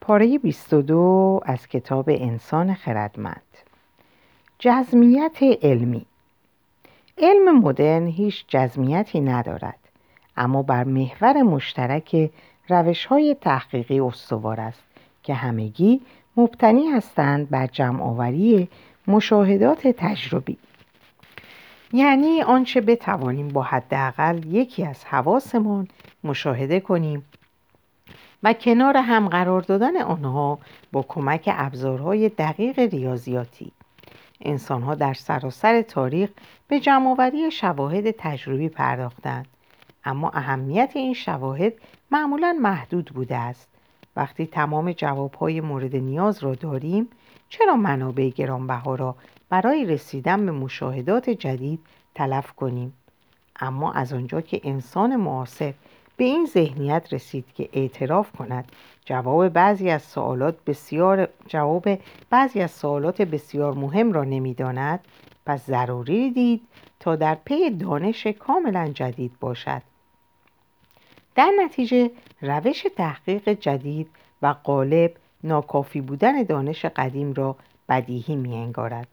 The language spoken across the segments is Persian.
پاره 22 از کتاب انسان خردمند. جزمیت علمی. علم مدرن هیچ جزمیتی ندارد اما بر محور مشترک روش های تحقیقی استوار است که همگی مبتنی هستند بر جمعآوری مشاهدات تجربی. یعنی آنچه بتوانیم با حداقل یکی از حواسمان مشاهده کنیم و کنار هم قرار دادن آنها با کمک ابزارهای دقیق ریاضیاتی. انسانها در سراسر تاریخ به جمعآوری شواهد تجربی پرداختند اما اهمیت این شواهد معمولا محدود بوده است. وقتی تمام جوابهای مورد نیاز را داریم چرا منابع گرانبها را برای رسیدن به مشاهدات جدید تلف کنیم؟ اما از آنجا که انسان معاصر به این ذهنیت رسید که اعتراف کند. جواب بعضی از سوالات بسیار جواب بعضی از سوالات بسیار مهم را نمی‌داند. پس ضروری دید تا در پی دانش کاملا جدید باشد. در نتیجه روش تحقیق جدید و غالب ناکافی بودن دانش قدیم را بدیهی می انگارد.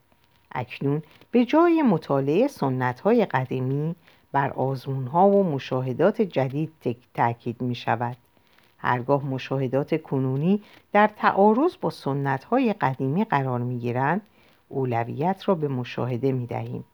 اکنون به جای مطالعه سنت های قدیمی بر آزمون ها و مشاهدات جدید تاکید می شود. هرگاه مشاهدات کنونی در تعارض با سنت های قدیمی قرار می گیرند اولویت را به مشاهده می دهیم.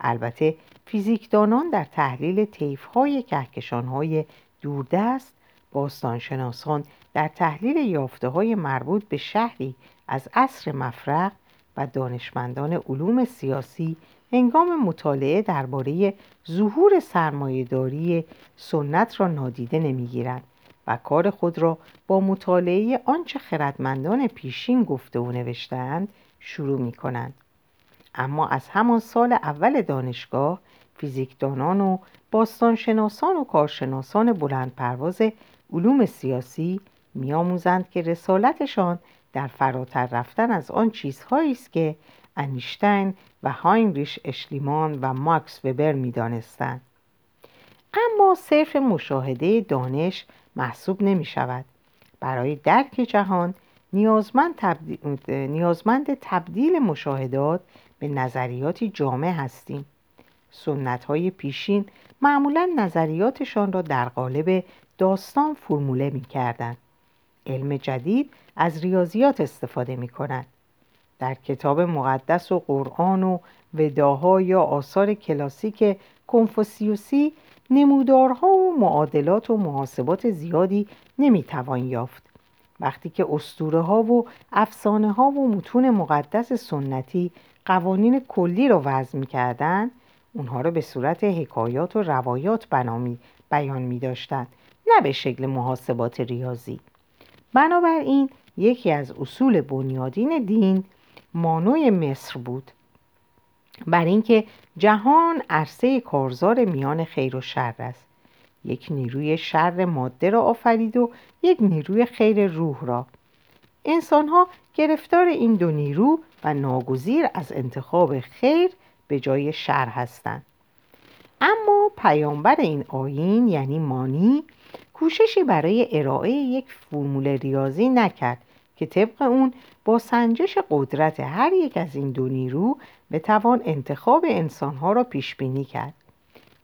البته فیزیکدانان در تحلیل طیف های کهکشان های دوردست باستانشناسان در تحلیل یافته های مربوط به شهری از عصر مفرق و دانشمندان علوم سیاسی هنگام مطالعه درباره ظهور سرمایهداری سنت را نادیده نمی‌گیرند و کار خود را با مطالعه آنچه خردمندان پیشین گفته و نوشتهاند شروع می کنند. اما از همان سال اول دانشگاه فیزیکدانان و باستانشناسان و کارشناسان بلند پرواز علوم سیاسی میآموزند که رسالتشان در فراتر رفتن از آن چیزهایی است که انیشتین و هاینریش اشلیمان و ماکس وبر می‌دانستند اما صرف مشاهده دانش محسوب نمی شود برای درک جهان نیازمند تبدیل, نیازمند تبدیل مشاهدات به نظریاتی جامع هستیم سنت های پیشین معمولا نظریاتشان را در قالب داستان فرموله می کردن. علم جدید از ریاضیات استفاده می کند. در کتاب مقدس و قرآن و وداها یا آثار کلاسیک کنفوسیوسی نمودارها و معادلات و محاسبات زیادی نمی‌توان یافت. وقتی که اسطوره ها و افسانه ها و متون مقدس سنتی قوانین کلی را وضع می‌کردند اونها را به صورت حکایات و روایات بنامی بیان می داشتند نه به شکل محاسبات ریاضی. بنابراین یکی از اصول بنیادین دین مانوی مصر بود. بر اینکه جهان عرصه کارزار میان خیر و شر است. یک نیروی شر ماده را آفرید و یک نیروی خیر روح را. انسانها گرفتار این دو نیرو و ناگزیر از انتخاب خیر به جای شر هستند. اما پیامبر این آیین یعنی مانی کوششی برای ارائه یک فرمول ریاضی نکرد که طبق اون با سنجش قدرت هر یک از این دو نیرو بتوان انتخاب انسانها را پیش بینی کرد.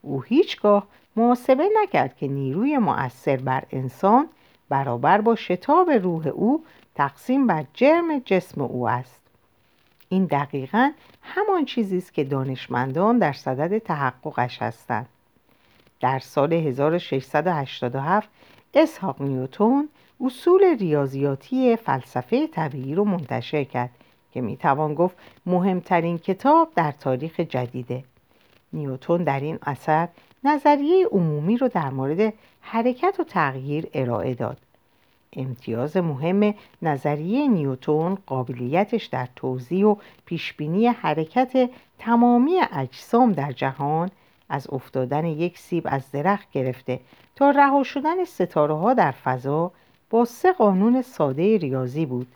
او هیچگاه محاسبه نکرد که نیروی مؤثر بر انسان برابر با شتاب روح او تقسیم بر جرم جسم او است. این دقیقا همان چیزی است که دانشمندان در صدد تحققش هستند. در سال 1687 اسحاق نیوتون اصول ریاضیاتی فلسفه طبیعی رو منتشر کرد که می‌توان گفت مهمترین کتاب در تاریخ جدیده. نیوتون در این اثر نظریه عمومی رو در مورد حرکت و تغییر ارائه داد. امتیاز مهم نظریه نیوتون قابلیتش در توضیح و پیشبینی حرکت تمامی اجسام در جهان از افتادن یک سیب از درخت گرفته تا رها شدن ستاره ها در فضا با سه قانون ساده ریاضی بود.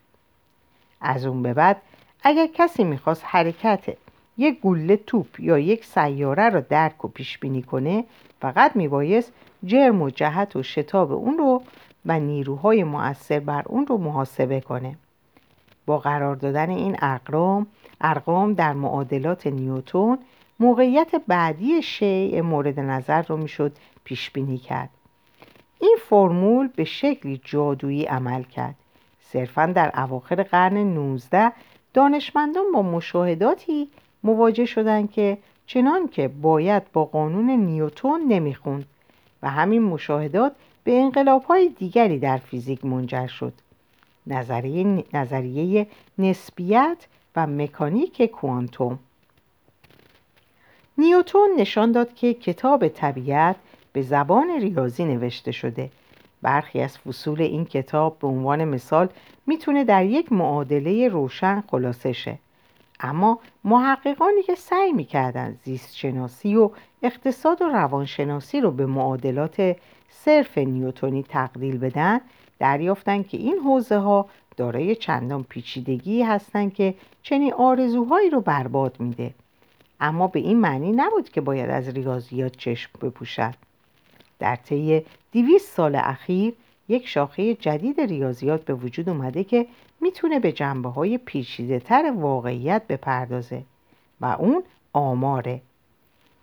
از اون به بعد اگر کسی می‌خواست حرکت یک گله توپ یا یک سیاره را درک و پیش بینی کنه فقط میبایست جرم و جهت و شتاب اون رو و نیروهای مؤثر بر اون رو محاسبه کنه. با قرار دادن این ارقام ارقام در معادلات نیوتون موقعیت بعدی شیء مورد نظر رو می‌شد پیش بینی کرد. فرمول به شکلی جادویی عمل کرد. صرفا در اواخر قرن 19 دانشمندان با مشاهداتی مواجه شدند که چنان که باید با قانون نیوتون نمی‌خوند و همین مشاهدات به انقلاب های دیگری در فیزیک منجر شد. نظریه, نظریه نسبیت و مکانیک کوانتوم. نیوتون نشان داد که کتاب طبیعت به زبان ریاضی نوشته شده برخی از فصول این کتاب به عنوان مثال می‌تونه در یک معادله روشن خلاصه شه. اما محققانی که سعی می‌کردن زیست شناسی و اقتصاد و روانشناسی رو به معادلات صرف نیوتونی تقلیل بدن دریافتند که این حوزه ها دارای چندان پیچیدگی هستند که چنین آرزوهایی رو برباد میده. اما به این معنی نبود که باید از ریاضیات چشم بپوشد. در طی دیویست سال اخیر یک شاخه جدید ریاضیات به وجود اومده که می‌تونه به جنبه های پیچیده تر واقعیت بپردازه و اون آماره.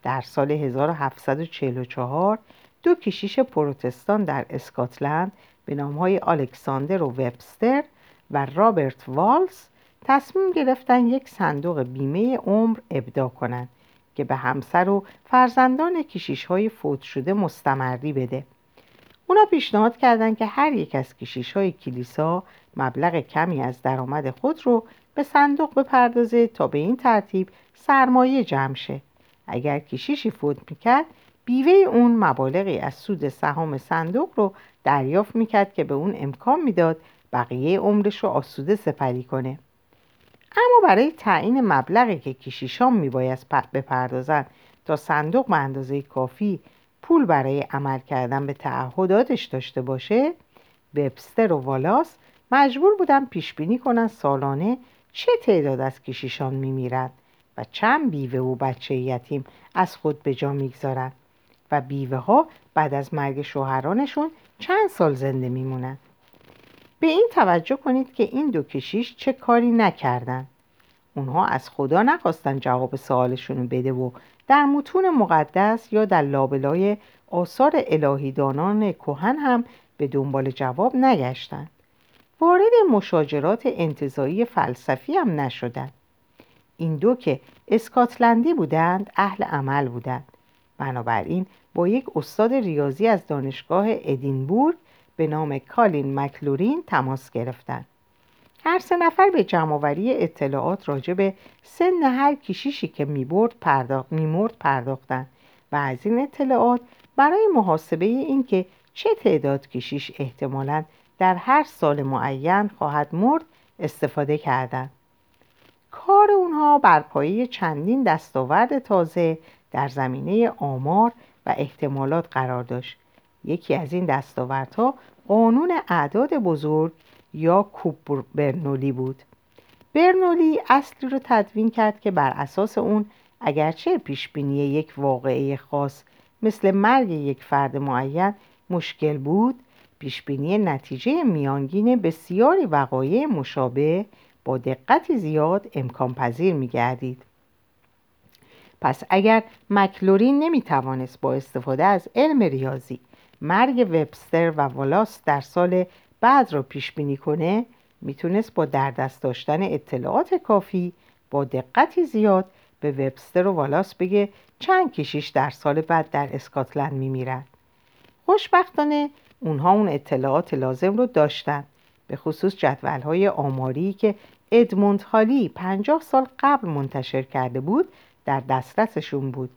در سال 1744 دو کشیش پروتستان در اسکاتلند به نام های الکساندر و وبستر و رابرت والز تصمیم گرفتن یک صندوق بیمه عمر ابدا کنند که به همسر و فرزندان کشیش های فوت شده مستمری بده. اونا پیشنهاد کردند که هر یک از کشیش های کلیسا مبلغ کمی از درآمد خود رو به صندوق بپردازه تا به این ترتیب سرمایه جمع شه. اگر کشیشی فوت می‌کرد بیوه اون مبالغی از سود سهام صندوق رو دریافت می‌کرد که به اون امکان می‌داد بقیه عمرش رو آسوده سپری کنه. اما برای تعیین مبلغی که کشیشان میبایست بپردازند تا صندوق به اندازه کافی پول برای عمل کردن به تعهداتش داشته باشه وبستر و والاس مجبور بودن پیش بینی کنن سالانه چه تعداد از کشیشان میمیرند و چند بیوه و بچه یتیم از خود به جا می‌گذارند و بیوه ها بعد از مرگ شوهرانشون چند سال زنده میمونند به این توجه کنید که این دو کشیش چه کاری نکردن. اونها از خدا نخواستن جواب سوالشون بده و در متون مقدس یا در لابلای آثار الهیدانان کهن هم به دنبال جواب نگشتند وارد مشاجرات انتظایی فلسفی هم نشدند این دو که اسکاتلندی بودند اهل عمل بودند. بنابراین با یک استاد ریاضی از دانشگاه ادینبورگ به نام کالین مکلورین تماس گرفتند هر سه نفر به جمعآوری اطلاعات راجع به سن هر کشیشی که می‌برد پرداخت میمرد پرداختند و از این اطلاعات برای محاسبه اینکه چه تعداد کشیش احتمالا در هر سال معین خواهد مرد استفاده کردند. کار اونها بر پایه چندین دستاورد تازه در زمینه آمار و احتمالات قرار داشت. یکی از این دستاوردها قانون اعداد بزرگ یا کوب برنولی بود برنولی اصلی رو تدوین کرد که بر اساس اون اگرچه پیشبینی یک واقعه خاص مثل مرگ یک فرد معین مشکل بود پیشبینی نتیجه میانگین بسیاری وقایع مشابه با دقت زیاد امکان پذیر می گردید. پس اگر مکلورین نمی توانست با استفاده از علم ریاضی مرگ وبستر و والاس در سال بعد را پیش بینی کنه می‌تونست با دست داشتن اطلاعات کافی با دقتی زیاد به وبستر و والاس بگه چند کشیش در سال بعد در اسکاتلند میمیرند خوشبختانه اونها اون اطلاعات لازم رو داشتن به خصوص جدول های آماری که ادموند هالی پنجاه سال قبل منتشر کرده بود در دسترسشون بود.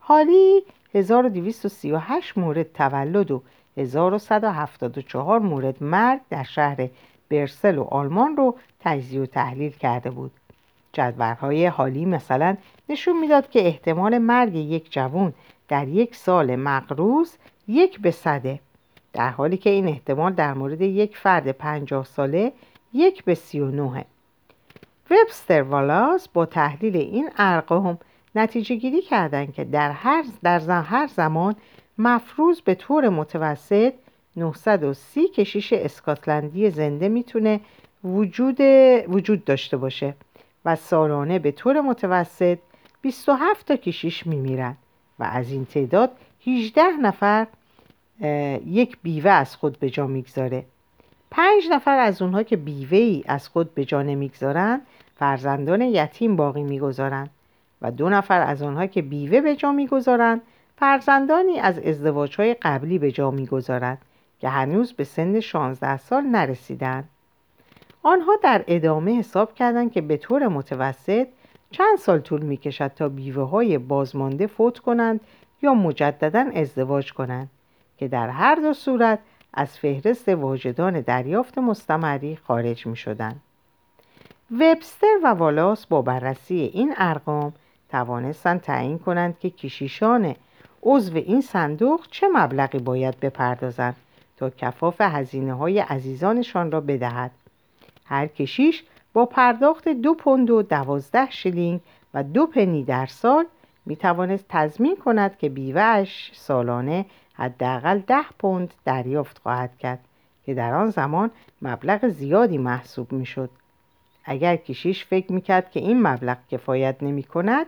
هالی 1238 مورد تولد و 1174 مورد مرگ در شهر برسل و آلمان رو تجزیه و تحلیل کرده بود. جدولهای حالی مثلا نشون می‌داد که احتمال مرگ یک جوان در یک سال مقروز یک به صده در حالی که این احتمال در مورد یک فرد پنجاه ساله یک به سی و نوه. وبستر والاس با تحلیل این ارقام نتیجه گیری کردند که در هر, در هر زمان مفروض به طور متوسط 930 کشیش اسکاتلندی زنده می‌تونه وجود, وجود داشته باشه و سالانه به طور متوسط 27 تا کشیش میمیرن و از این تعداد 18 نفر یک بیوه از خود به جا می‌گذاره. پنج نفر از اونها که بیوه ای از خود به جا نمی‌گذارن فرزندان یتیم باقی می‌گذارند و دو نفر از آنها که بیوه به جا می‌گذارند فرزندانی از ازدواجهای قبلی به جا می‌گذارند که هنوز به سن 16 سال نرسیدند آنها در ادامه حساب کردند که به طور متوسط چند سال طول می کشد تا بیوه های بازمانده فوت کنند یا مجددا ازدواج کنند که در هر دو صورت از فهرست واجدان دریافت مستمری خارج می شدند. وبستر و والاس با بررسی این ارقام توانستند تعیین کنند که کشیشان عضو این صندوق چه مبلغی باید بپردازند تا کفاف هزینه های عزیزانشان را بدهد هر کشیش با پرداخت دو پوند و دوازده شلینگ و دو پنی در سال می توانست تضمین کند که بیوهش سالانه حداقل ده پوند دریافت خواهد کرد که در آن زمان مبلغ زیادی محسوب می شد. اگر کشیش فکر می کرد که این مبلغ کفایت نمی کند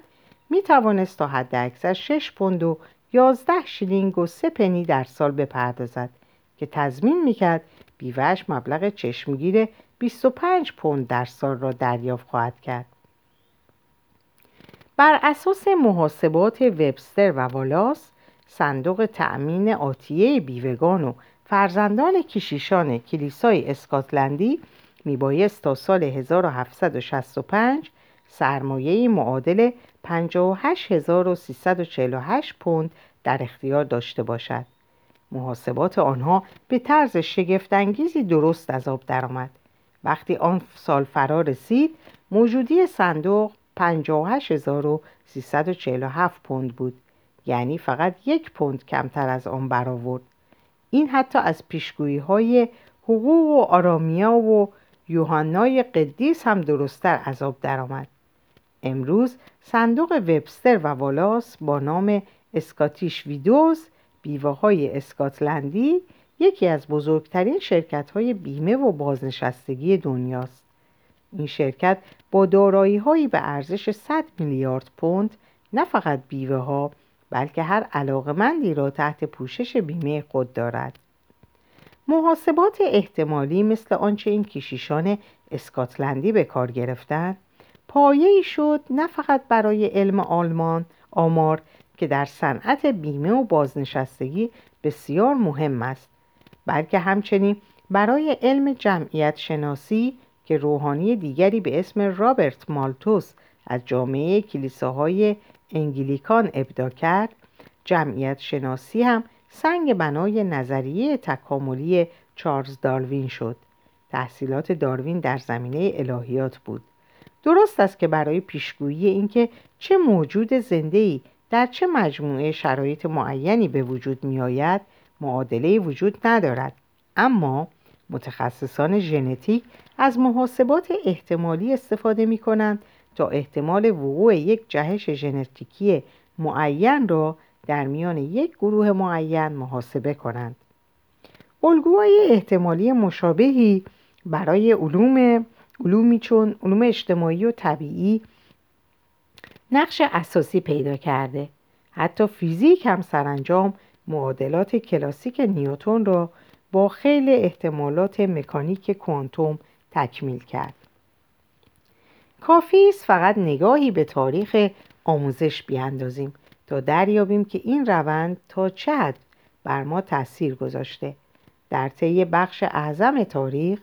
می توانست تا حد اکثر 6 پوند و 11 شیلینگ و 3 پنی در سال بپردازد که تضمین می کرد بیوهش مبلغ چشمگیر 25 پوند در سال را دریافت خواهد کرد. بر اساس محاسبات وبستر و والاس صندوق تأمین آتیه بیوگان و فرزندان کشیشان کلیسای اسکاتلندی میبایست تا سال 1765 سرمایه معادل 58348 پوند در اختیار داشته باشد. محاسبات آنها به طرز شگفتانگیزی درست از آب درآمد. وقتی آن سال فرا رسید موجودی صندوق 58347 پوند بود یعنی فقط یک پوند کمتر از آن برآورد این حتی از پیشگویی های حقوق و آرامیا و یوحنای قدیس هم درستتر از آب درآمد امروز صندوق وبستر و والاس با نام اسکاتیش ویدوز بیوه های اسکاتلندی یکی از بزرگترین شرکت های بیمه و بازنشستگی دنیاست. این شرکت با دارایی هایی به ارزش 100 میلیارد پوند نه فقط بیوه ها بلکه هر علاقمندی را تحت پوشش بیمه خود دارد. محاسبات احتمالی مثل آنچه این کشیشان اسکاتلندی به کار گرفتند پایه شد نه فقط برای علم آلمان آمار که در صنعت بیمه و بازنشستگی بسیار مهم است بلکه همچنین برای علم جمعیت شناسی که روحانی دیگری به اسم رابرت مالتوس از جامعه کلیساهای انگلیکان ابدا کرد جمعیت شناسی هم سنگ بنای نظریه تکاملی چارلز داروین شد. تحصیلات داروین در زمینه الهیات بود. درست است که برای پیشگویی اینکه چه موجود زنده‌ای در چه مجموعه شرایط معینی به وجود می آید معادله وجود ندارد اما متخصصان ژنتیک از محاسبات احتمالی استفاده می کنند تا احتمال وقوع یک جهش ژنتیکی معین را در میان یک گروه معین محاسبه کنند. الگوهای احتمالی مشابهی برای علوم علومی چون علوم اجتماعی و طبیعی نقش اساسی پیدا کرده. حتی فیزیک هم سرانجام معادلات کلاسیک نیوتون را با خیلی احتمالات مکانیک کوانتوم تکمیل کرد. کافی است فقط نگاهی به تاریخ آموزش بیاندازیم تا دریابیم که این روند تا چه حد بر ما تاثیر گذاشته. در طی بخش اعظم تاریخ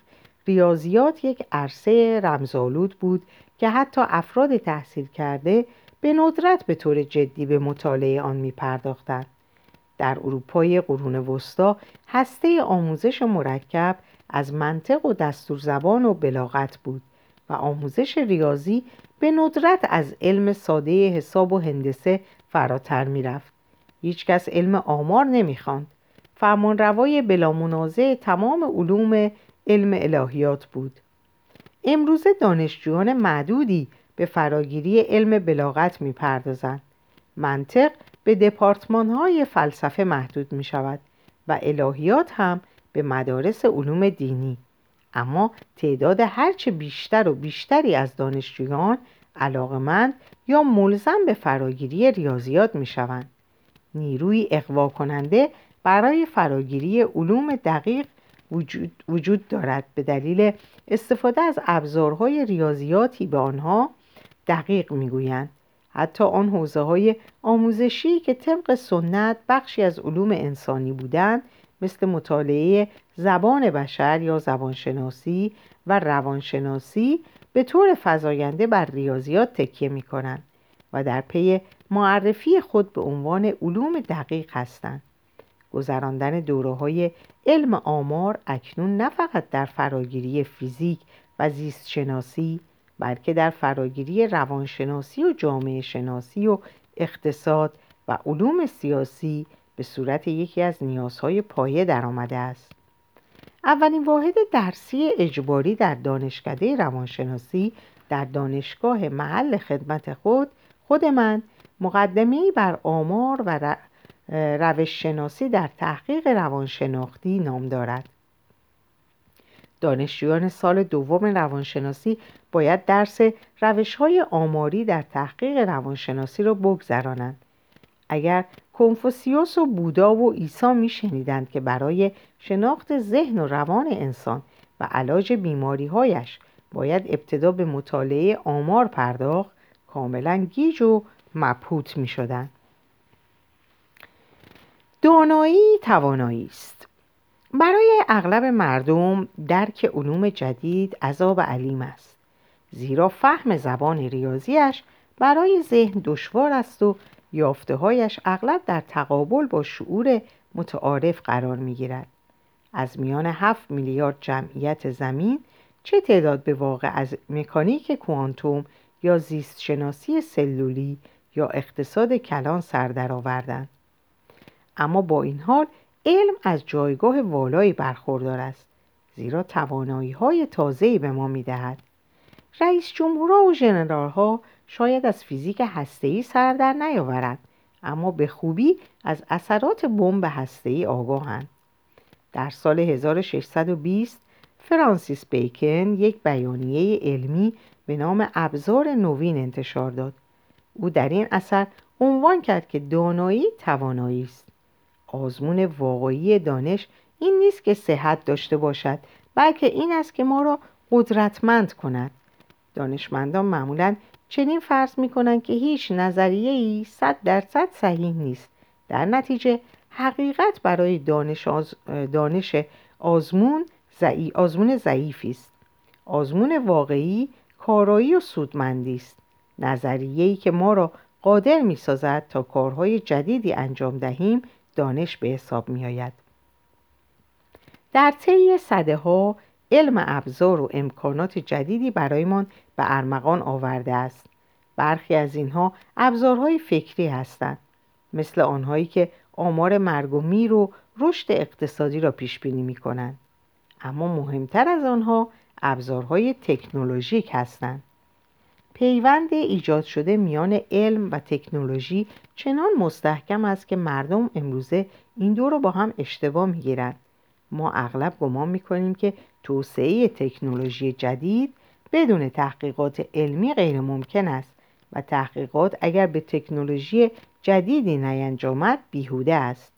ریاضیات یک عرصه رمزآلود بود که حتی افراد تحصیل کرده به ندرت به طور جدی به مطالعه آن می پرداختند. در اروپای قرون وسطا هسته آموزش مرکب از منطق و دستور زبان و بلاغت بود و آموزش ریاضی به ندرت از علم ساده حساب و هندسه فراتر می‌رفت هیچکس علم آمار نمی‌خواند روای بلامنازع تمام علوم علم الهیات بود. امروزه دانشجویان معدودی به فراگیری علم بلاغت می‌پردازند. منطق به دپارتمان های فلسفه محدود می شود و الهیات هم به مدارس علوم دینی. اما تعداد هرچه بیشتر و بیشتری از دانشجویان علاقمند یا ملزم به فراگیری ریاضیات می شوند. نیروی اقوا کننده برای فراگیری علوم دقیق وجود, وجود دارد به دلیل استفاده از ابزارهای ریاضیاتی به آنها دقیق می‌گویند حتی آن حوزه های آموزشی که طبق سنت بخشی از علوم انسانی بودند مثل مطالعه زبان بشر یا زبانشناسی و روانشناسی به طور فزاینده بر ریاضیات تکیه می کنند و در پی معرفی خود به عنوان علوم دقیق هستند. گذراندن دوره های علم آمار اکنون نه فقط در فراگیری فیزیک و زیست شناسی بلکه در فراگیری روانشناسی و جامعه شناسی و اقتصاد و علوم سیاسی به صورت یکی از نیازهای پایه درآمده است. اولین واحد درسی اجباری در دانشکده روانشناسی در دانشگاه محل خدمت خود خود من مقدمه بر آمار و روش شناسی در تحقیق روانشناختی نام دارد دانشجویان سال دوم روانشناسی باید درس روش های آماری در تحقیق روانشناسی را بگذرانند اگر کنفوسیوس و بودا و عیسی میشنیدند که برای شناخت ذهن و روان انسان و علاج بیماریهایش باید ابتدا به مطالعه آمار پرداخت کاملا گیج و مبهوت می شدن. دانایی توانایی است برای اغلب مردم درک علوم جدید عذاب علیم است. زیرا فهم زبان ریاضیش برای ذهن دشوار است و یافتههایش اغلب در تقابل با شعور متعارف قرار می گیرد. از میان هفت میلیارد جمعیت زمین چه تعداد به واقع از مکانیک کوانتوم یا زیست شناسی سلولی یا اقتصاد کلان سر درآوردند اما با این حال علم از جایگاه والایی برخوردار است زیرا توانایی های تازه‌ای به ما می‌دهد. رئیس جمهورها و ژنرالها شاید از فیزیک هسته‌ای سر در نیاورند اما به خوبی از اثرات بمب هسته‌ای آگاهند. در سال 1620 فرانسیس بیکن یک بیانیه علمی به نام ابزار نوین انتشار داد. او در این اثر عنوان کرد که دانایی توانایی است. آزمون واقعی دانش این نیست که صحت داشته باشد بلکه این است که ما را قدرتمند کند. دانشمندان معمولا چنین فرض می کنند که هیچ نظریه ای صد درصد صحیح نیست. در نتیجه حقیقت برای دانش, آز... دانش آزمون زعی... آزمون ضعیفی است. آزمون واقعی کارایی و سودمندی است. نظریه‌ای که ما را قادر می سازد تا کارهای جدیدی انجام دهیم دانش به حساب می آید. در طی صده ها علم ابزار و امکانات جدیدی برایمان به ارمغان آورده است. برخی از اینها ابزارهای فکری هستند مثل آنهایی که آمار مرگ و میر و رشد اقتصادی را پیش بینی می کنند اما مهمتر از آنها ابزارهای تکنولوژیک هستند. پیوند ایجاد شده میان علم و تکنولوژی چنان مستحکم است که مردم امروزه این دو را با هم اشتباه می‌گیرند. ما اغلب گمان می‌کنیم که توسعه تکنولوژی جدید بدون تحقیقات علمی غیر ممکن است و تحقیقات اگر به تکنولوژی جدیدی نینجامد بیهوده است.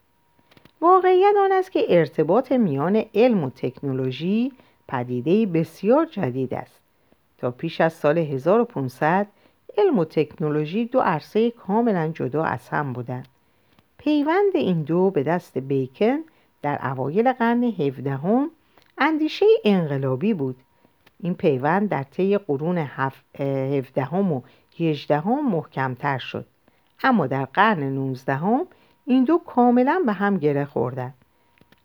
واقعیت آن است که ارتباط میان علم و تکنولوژی پدیده بسیار جدید است. تا پیش از سال 1500 علم و تکنولوژی دو عرصه کاملا جدا از هم بودند. پیوند این دو به دست بیکن در اوایل قرن هفدهم اندیشه انقلابی بود. این پیوند در طی قرون هفدهم و هجدهم محکمتر شد. اما در قرن نوزدهم این دو کاملا به هم گره خوردند.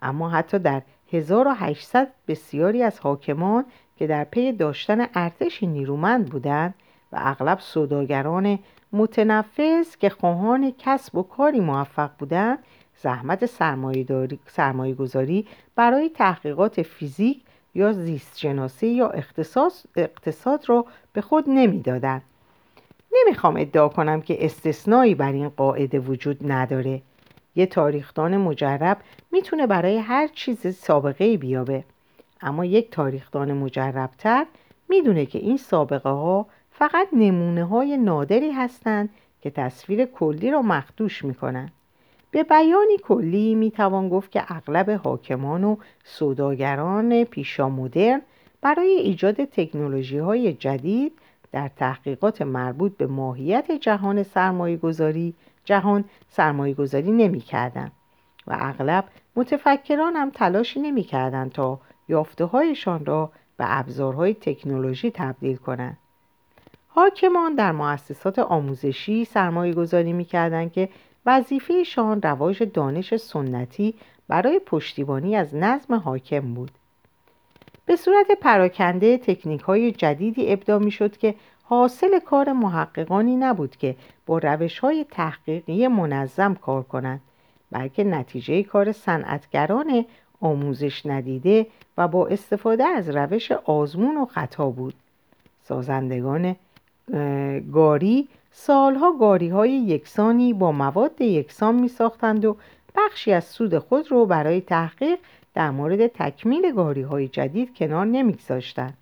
اما حتی در 1800 بسیاری از حاکمان که در پی داشتن ارتشی نیرومند بودند و اغلب سوداگران متنفذ که خواهان کسب و کاری موفق بودند زحمت سرمایه گذاری برای تحقیقات فیزیک یا زیست شناسی یا اقتصاد, را به خود نمی‌دادند. نمی‌خوام ادعا کنم که استثنایی بر این قاعده وجود نداره یه تاریخدان مجرب می‌تونه برای هر چیز سابقه بیابه اما یک تاریخدان مجربتر می‌دونه که این سابقه ها فقط نمونه های نادری هستند که تصویر کلی را مخدوش می‌کنن به بیانی کلی می‌توان گفت که اغلب حاکمان و سوداگران پیشا مدرن برای ایجاد تکنولوژی های جدید در تحقیقات مربوط به ماهیت جهان سرمایه گذاری جهان سرمایه گذاری نمی کردن و اغلب متفکران هم تلاشی نمی تا یافته هایشان را به ابزارهای تکنولوژی تبدیل کنند. حاکمان در مؤسسات آموزشی سرمایه گذاری می که وظیفهشان رواج دانش سنتی برای پشتیبانی از نظم حاکم بود. به صورت پراکنده تکنیک های جدیدی ابدا می شد که حاصل کار محققانی نبود که با روش های تحقیقی منظم کار کنند بلکه نتیجه کار صنعتگران آموزش ندیده و با استفاده از روش آزمون و خطا بود سازندگان گاری سالها گاری های یکسانی با مواد یکسان می ساختند و بخشی از سود خود رو برای تحقیق در مورد تکمیل گاری های جدید کنار نمیگذاشتند.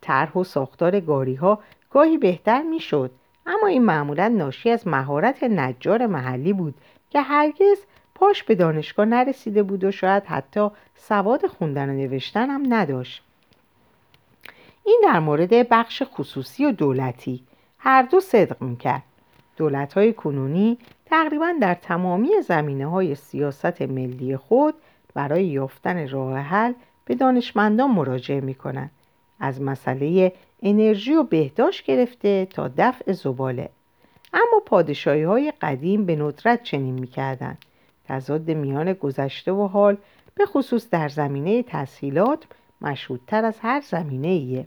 طرح و ساختار گاری ها گاهی بهتر می‌شد اما این معمولا ناشی از مهارت نجار محلی بود که هرگز پاش به دانشگاه نرسیده بود و شاید حتی سواد خوندن و نوشتن هم نداشت. این در مورد بخش خصوصی و دولتی. هر دو صدق می‌کرد. دولت های کنونی تقریبا در تمامی زمینه های سیاست ملی خود برای یافتن راه حل به دانشمندان مراجعه می‌کنند. از مسئله انرژی و بهداشت گرفته تا دفع زباله. اما پادشاهی های قدیم به ندرت چنین می‌کردند. تضاد میان گذشته و حال به خصوص در زمینه تسهیلات مشهودتر از هر زمینه ایه.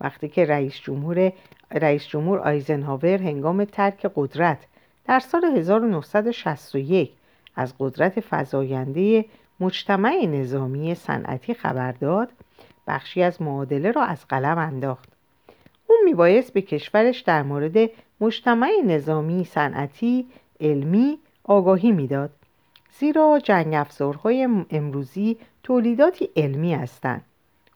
وقتی که رئیس جمهور, رئیس جمهور آیزنهاور هنگام ترک قدرت در سال 1961 از قدرت فزاینده مجتمع نظامی صنعتی خبر داد بخشی از معادله را از قلم انداخت او میبایست به کشورش در مورد مجتمع نظامی صنعتی علمی آگاهی می‌داد زیرا جنگ افزارهای امروزی تولیداتی علمی هستند.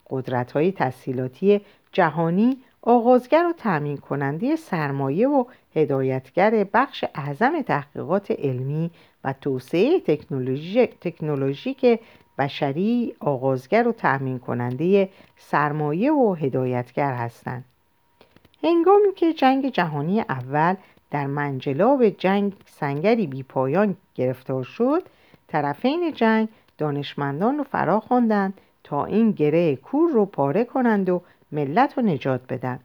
قدرت های تسهیلاتی جهانی آغازگر و تأمین کننده سرمایه و هدایتگر بخش اعظم تحقیقات علمی و توسعه تکنولوژی تکنولوژیک بشری آغازگر و تأمین کننده سرمایه و هدایتگر هستند. هنگامی که جنگ جهانی اول در منجلاب جنگ سنگری بی پایان گرفتار شد. طرفین جنگ دانشمندان رو فرا خواندند تا این گره کور رو پاره کنند و ملت رو نجات بدن.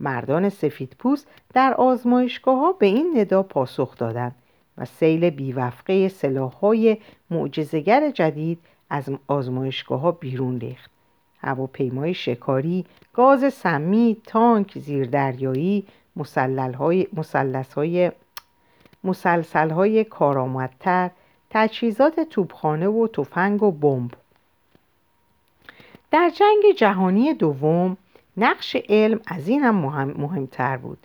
مردان سفید پوست در آزمایشگاه ها به این ندا پاسخ دادند و سیل بیوفقه سلاحهای معجزگر جدید از آزمایشگاه ها بیرون ریخت. هواپیمای شکاری گاز سمی تانک زیردریایی مسلسل های کارآمدتر تجهیزات توپخانه و تفنگ و بمب در جنگ جهانی دوم نقش علم از این هم مهم، مهمتر بود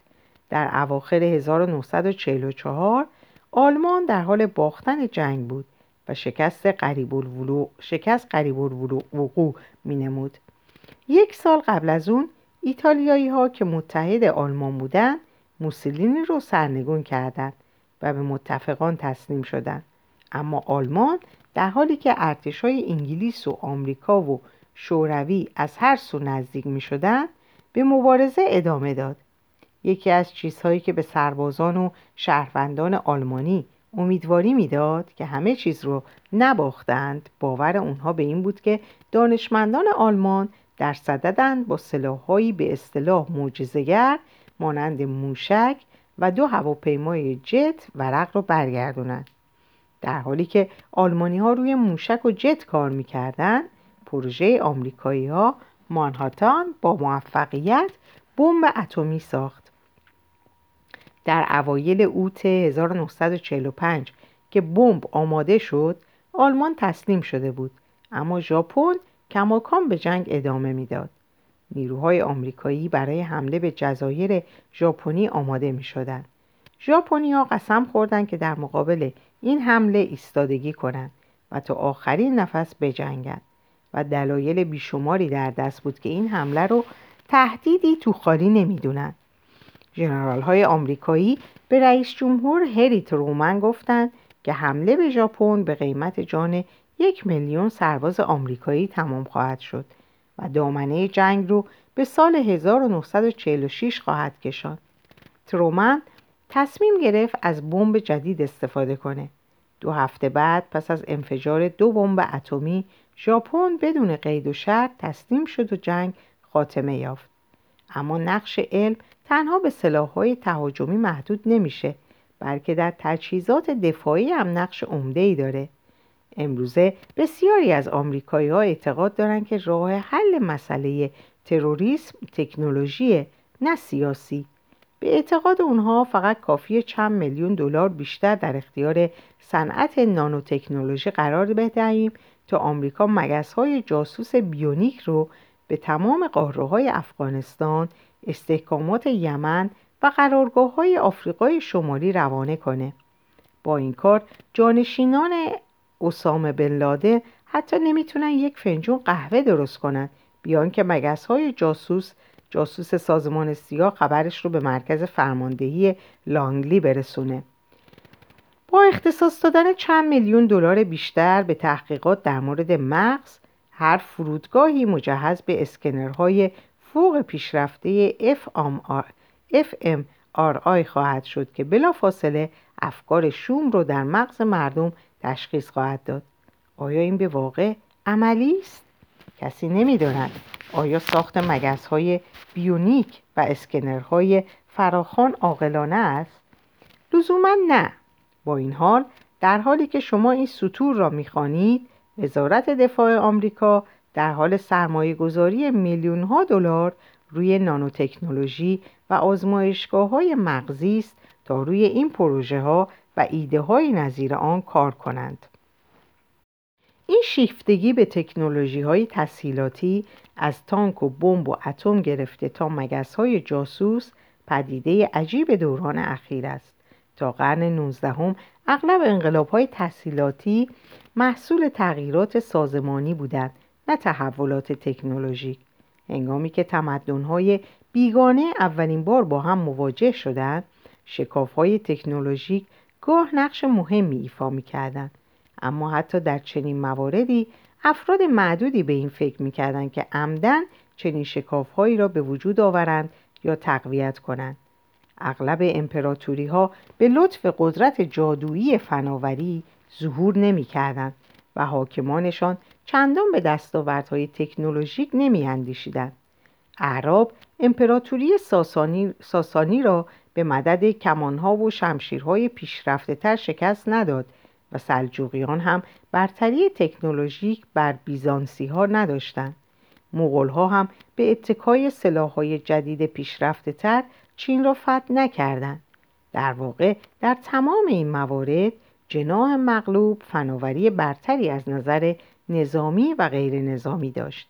در اواخر 1944 آلمان در حال باختن جنگ بود و شکست قریب الوقوع شکست قریب الوقوع می نمود. یک سال قبل از اون ایتالیایی ها که متحد آلمان بودند موسولینی رو سرنگون کردند و به متفقان تسلیم شدند. اما آلمان در حالی که ارتش های انگلیس و آمریکا و شوروی از هر سو نزدیک می شدن به مبارزه ادامه داد. یکی از چیزهایی که به سربازان و شهروندان آلمانی امیدواری می‌داد که همه چیز رو نباختند باور اونها به این بود که دانشمندان آلمان در صددند با سلاحهایی به اصطلاح معجزه‌گر مانند موشک و دو هواپیمای جت ورق رو برگردونند در حالی که آلمانی ها روی موشک و جت کار می‌کردند پروژه آمریکایی ها مانهاتان با موفقیت بمب اتمی ساخت. در اوایل اوت 1945 که بمب آماده شد آلمان تسلیم شده بود. اما ژاپن کماکان به جنگ ادامه می‌داد نیروهای آمریکایی برای حمله به جزایر ژاپنی آماده می شدند. ژاپنی‌ها قسم خوردند که در مقابل این حمله ایستادگی کنند و تا آخرین نفس بجنگند و دلایل بیشماری در دست بود که این حمله رو تهدیدی تو خالی نمی‌دونند ژنرال های آمریکایی به رئیس جمهور هری ترومن گفتند که حمله به ژاپن به قیمت جان یک میلیون سرباز آمریکایی تمام خواهد شد و دامنه جنگ رو به سال 1946 خواهد کشاند. ترومن تصمیم گرفت از بمب جدید استفاده کنه. دو هفته بعد پس از انفجار دو بمب اتمی ژاپن بدون قید و شرط تسلیم شد و جنگ خاتمه یافت. اما نقش علم تنها به سلاحهای تهاجمی محدود نمیشه بلکه در تجهیزات دفاعی هم نقش عمده ای داره امروزه بسیاری از آمریکایی ها اعتقاد دارند که راه حل مسئله تروریسم تکنولوژی نه سیاسی به اعتقاد اونها فقط کافی چند میلیون دلار بیشتر در اختیار صنعت نانوتکنولوژی قرار بدهیم تا آمریکا های جاسوس بیونیک رو به تمام قاره های افغانستان، استحکامات یمن و قرارگاه های آفریقای شمالی روانه کنه. با این کار جانشینان اسامه بن لاده حتی نمی‌تونن یک فنجون قهوه درست کنن. بیان که مگس های جاسوس جاسوس سازمان سیاه خبرش رو به مرکز فرماندهی لانگلی برسونه. با اختصاص دادن چند میلیون دلار بیشتر به تحقیقات در مورد مغز هر فرودگاهی مجهز به اسکنرهای فوق پیشرفته FMRI خواهد شد که بلافاصله افکار شوم رو در مغز مردم تشخیص خواهد داد. آیا این به واقع عملی است؟ کسی نمی‌داند. آیا ساخت مگس های بیونیک و اسکنرهای فراخان عاقلانه است؟ لزوما نه. با این حال در حالی که شما این سطور را می‌خوانید وزارت دفاع آمریکا در حال سرمایه گذاری میلیون ها دلار روی نانوتکنولوژی و آزمایشگاه های مغزی است تا روی این پروژه ها و ایده های نظیر آن کار کنند. این شیفتگی به تکنولوژی های تسهیلاتی از تانک و بمب و اتم گرفته تا مگس های جاسوس پدیده عجیب دوران اخیر است. تا قرن 19 اغلب انقلاب های تسهیلاتی محصول تغییرات سازمانی بودند نه تحولات تکنولوژیک هنگامی که تمدن‌های بیگانه اولین بار با هم مواجه شدند های تکنولوژیک گاه نقش مهمی ایفا می‌کردند اما حتی در چنین مواردی افراد معدودی به این فکر می‌کردند که عمدن چنین شکافهایی را به وجود آورند یا تقویت کنند اغلب امپراتوری ها به لطف قدرت جادویی فناوری ظهور نمی و حاکمانشان چندان به دستاوردهای تکنولوژیک نمی اندیشیدن. اعراب امپراتوری ساسانی, ساسانی را به مدد کمانها و شمشیرهای پیشرفته تر شکست نداد و سلجوقیان هم برتری تکنولوژیک بر بیزانسی ها نداشتند. مغول ها هم به اتکای سلاحهای جدید پیشرفته تر چین را فتح نکردند. در واقع در تمام این موارد جناح مغلوب فناوری برتری از نظر نظامی و غیر نظامی داشت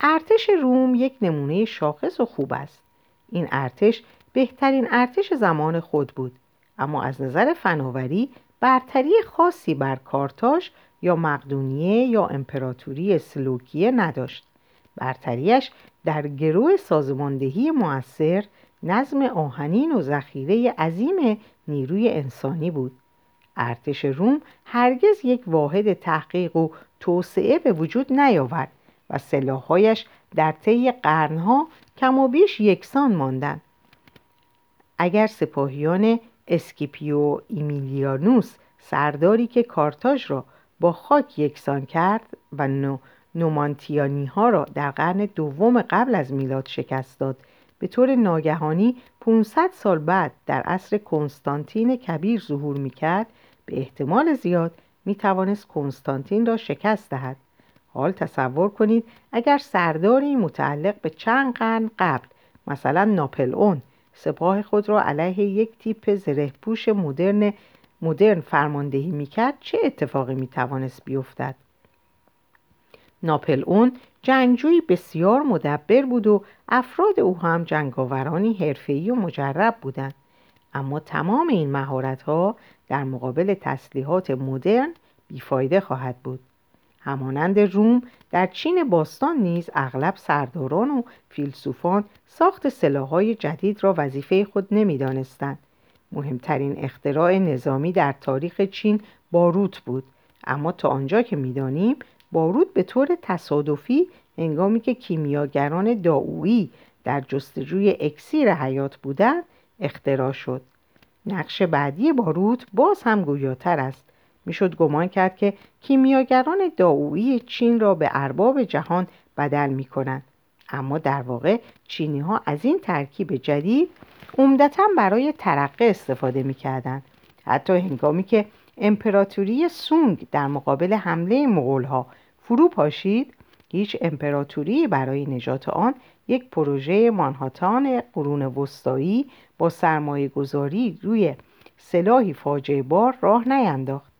ارتش روم یک نمونه شاخص و خوب است. این ارتش بهترین ارتش زمان خود بود اما از نظر فناوری برتری خاصی بر کارتاش یا مقدونیه یا امپراتوری سلوکیه نداشت. برتریش در گروه سازماندهی موثر نظم آهنین و ذخیره عظیم نیروی انسانی بود. ارتش روم هرگز یک واحد تحقیق و توسعه به وجود نیاورد. و سلاحهایش در طی قرنها کم و بیش یکسان ماندند. اگر سپاهیان اسکیپیو ایمیلیانوس سرداری که کارتاژ را با خاک یکسان کرد و نو نومانتیانی ها را در قرن دوم قبل از میلاد شکست داد به طور ناگهانی 500 سال بعد در عصر کنستانتین کبیر ظهور می‌کرد به احتمال زیاد می توانست کنستانتین را شکست دهد. حال تصور کنید اگر سرداری متعلق به چند قرن قبل مثلا ناپل سپاه خود را علیه یک تیپ زرهپوش مدرن مدرن فرماندهی می‌کرد چه اتفاقی می‌توانست بیفتد؟ ناپل اون جنگجویی بسیار مدبر بود و افراد او هم جنگاورانی حرفه‌ای و مجرب بودند. اما تمام این مهارت ها در مقابل تسلیحات مدرن بیفایده خواهد بود. همانند روم در چین باستان نیز اغلب سرداران و فیلسوفان ساخت سلاحهای جدید را وظیفه خود نمی‌دانستند. مهمترین اختراع نظامی در تاریخ چین باروت بود. اما تا آنجا که می‌دانیم باروت به طور تصادفی هنگامی که کیمیاگران داویی در جستجوی اکسیر حیات بودند اختراع شد. نقش بعدی باروت باز هم گویاتر است. می‌شد گمان کرد که کیمیاگران داویی چین را به ارباب جهان بدل می کنند اما در واقع چینی ها از این ترکیب جدید عمدتا برای ترقه استفاده می کردن. حتی هنگامی که امپراتوری سونگ در مقابل حمله مغول ها فرو پاشید هیچ امپراتوری برای نجات آن یک پروژه مانهاتان قرون وسطایی با سرمایه گذاری روی سلاحی فاجعه بار راه نینداخت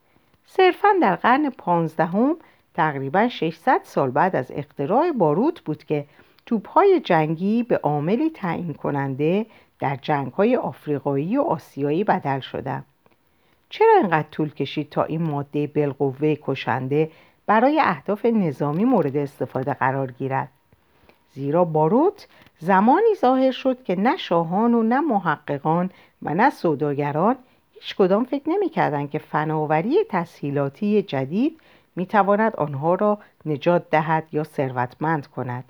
صرفا در قرن پانزدهم تقریبا 600 سال بعد از اختراع باروت بود که توپهای جنگی به عاملی تعیین کننده در جنگهای آفریقایی و آسیایی بدل شدند. چرا اینقدر طول کشید تا این ماده بالقوه کشنده برای اهداف نظامی مورد استفاده قرار گیرد؟ زیرا باروت زمانی ظاهر شد که نه شاهان و نه محققان و نه سوداگران هیچ کدام فکر نمی که فناوری تسهیلاتی جدید می تواند آنها را نجات دهد یا ثروتمند کند.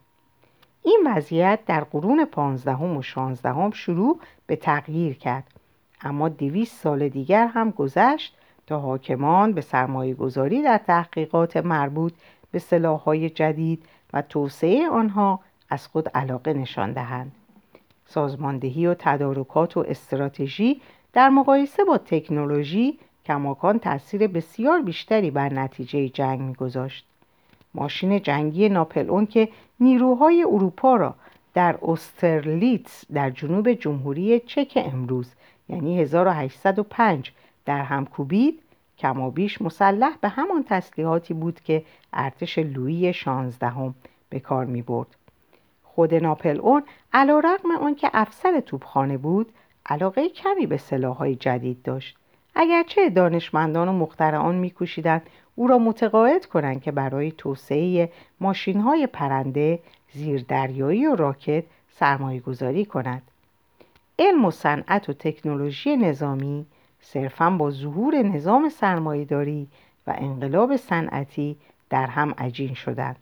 این وضعیت در قرون پانزدهم و شانزدهم شروع به تغییر کرد اما دویست سال دیگر هم گذشت تا حاکمان به سرمایه گذاری در تحقیقات مربوط به سلاحهای جدید و توسعه آنها از خود علاقه نشان دهند. سازماندهی و تدارکات و استراتژی در مقایسه با تکنولوژی کماکان تاثیر بسیار بیشتری بر نتیجه جنگ میگذاشت ماشین جنگی ناپلئون که نیروهای اروپا را در اوسترلیتس در جنوب جمهوری چک امروز یعنی 1805 در هم کوبید کمابیش مسلح به همان تسلیحاتی بود که ارتش لویی شانزدهم به کار می برد. خود ناپلئون علا رقم آنکه افسر توپخانه بود علاقه کمی به سلاحهای جدید داشت. اگرچه دانشمندان و مخترعان میکوشیدند او را متقاعد کنند که برای توسعه ماشینهای پرنده زیردریایی و راکت سرمایه گذاری کند. علم و صنعت و تکنولوژی نظامی صرفا با ظهور نظام سرمایهداری و انقلاب صنعتی در هم عجین شدند.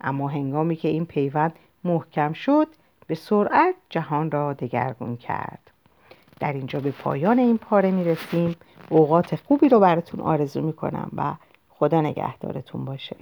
اما هنگامی که این پیوند محکم شد به سرعت جهان را دگرگون کرد. در اینجا به پایان این پاره می‌رسیم. اوقات خوبی رو براتون آرزو می‌کنم و خدا نگهدارتون باشه.